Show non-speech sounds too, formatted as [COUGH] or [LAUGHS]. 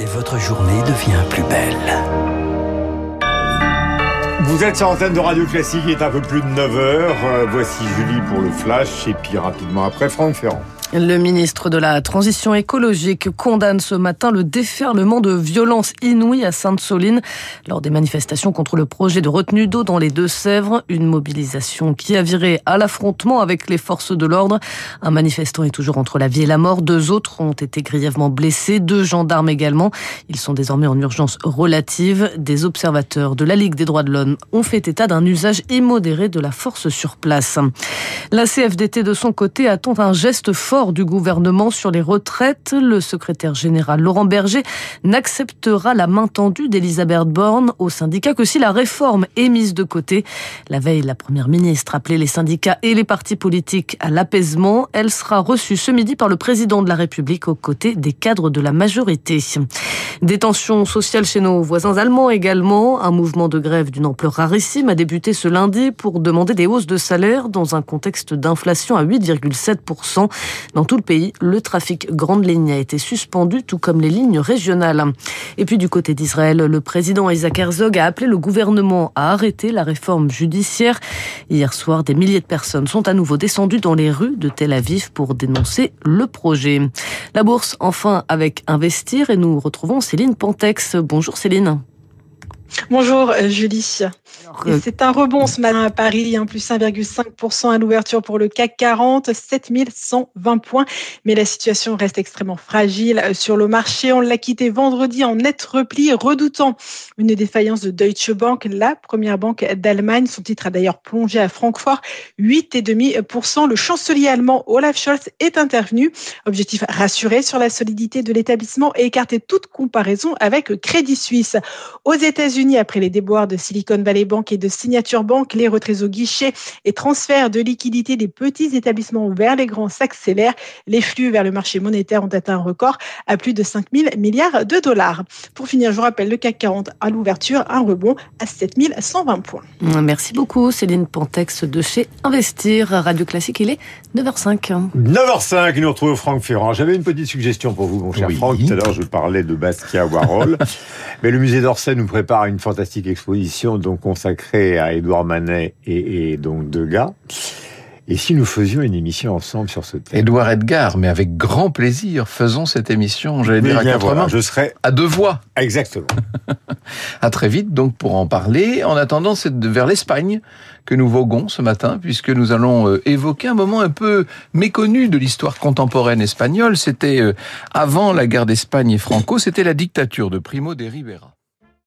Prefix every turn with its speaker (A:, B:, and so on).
A: et votre journée devient plus belle.
B: Vous êtes sur l'antenne de Radio Classique, il est un peu plus de 9h. voici Julie pour le flash et puis rapidement après Franck Ferrand.
C: Le ministre de la Transition écologique condamne ce matin le déferlement de violence inouïe à Sainte-Soline lors des manifestations contre le projet de retenue d'eau dans les Deux-Sèvres. Une mobilisation qui a viré à l'affrontement avec les forces de l'ordre. Un manifestant est toujours entre la vie et la mort. Deux autres ont été grièvement blessés. Deux gendarmes également. Ils sont désormais en urgence relative. Des observateurs de la Ligue des droits de l'homme ont fait état d'un usage immodéré de la force sur place. La CFDT de son côté attend un geste fort du gouvernement sur les retraites. Le secrétaire général Laurent Berger n'acceptera la main tendue d'Elisabeth Borne au syndicat que si la réforme est mise de côté. La veille, la première ministre appelait les syndicats et les partis politiques à l'apaisement. Elle sera reçue ce midi par le président de la République aux côtés des cadres de la majorité. Des tensions sociales chez nos voisins allemands également. Un mouvement de grève d'une ampleur rarissime a débuté ce lundi pour demander des hausses de salaire dans un contexte d'inflation à 8,7%. Dans tout le pays, le trafic grande ligne a été suspendu, tout comme les lignes régionales. Et puis du côté d'Israël, le président Isaac Herzog a appelé le gouvernement à arrêter la réforme judiciaire. Hier soir, des milliers de personnes sont à nouveau descendues dans les rues de Tel Aviv pour dénoncer le projet. La bourse, enfin, avec Investir, et nous retrouvons Céline Pantex. Bonjour Céline.
D: Bonjour euh, Julie. C'est un rebond ce matin à Paris, hein, plus 1,5% à l'ouverture pour le CAC 40, 7120 points. Mais la situation reste extrêmement fragile euh, sur le marché. On l'a quitté vendredi en net repli, redoutant une défaillance de Deutsche Bank, la première banque d'Allemagne. Son titre a d'ailleurs plongé à Francfort, 8,5%. Le chancelier allemand Olaf Scholz est intervenu. Objectif rassuré sur la solidité de l'établissement et écarter toute comparaison avec Crédit Suisse. Aux États-Unis, après les déboires de Silicon Valley Bank et de Signature Bank, les retraits au guichet et transferts de liquidités des petits établissements vers les grands s'accélèrent. Les flux vers le marché monétaire ont atteint un record à plus de 5 000 milliards de dollars. Pour finir, je vous rappelle le CAC 40 à l'ouverture, un rebond à 7 120 points.
C: Merci beaucoup Céline Pantex de chez Investir. Radio Classique, il est 9h05.
B: 9h05, nous retrouvons Franck Ferrand. J'avais une petite suggestion pour vous, mon cher Franck. Tout à l'heure, je parlais de Basquiat Warhol. [LAUGHS] Mais le musée d'Orsay nous prépare une fantastique exposition donc consacrée à Édouard Manet et, donc Degas. Et si nous faisions une émission ensemble sur ce thème
E: Édouard Edgar, mais avec grand plaisir, faisons cette émission, j'allais dire à quatre mains,
B: je serai
E: à deux voix.
B: Exactement. [LAUGHS]
E: à très vite donc pour en parler. En attendant, c'est vers l'Espagne que nous voguons ce matin, puisque nous allons euh, évoquer un moment un peu méconnu de l'histoire contemporaine espagnole. C'était euh, avant la guerre d'Espagne et Franco, c'était la dictature de Primo de Rivera.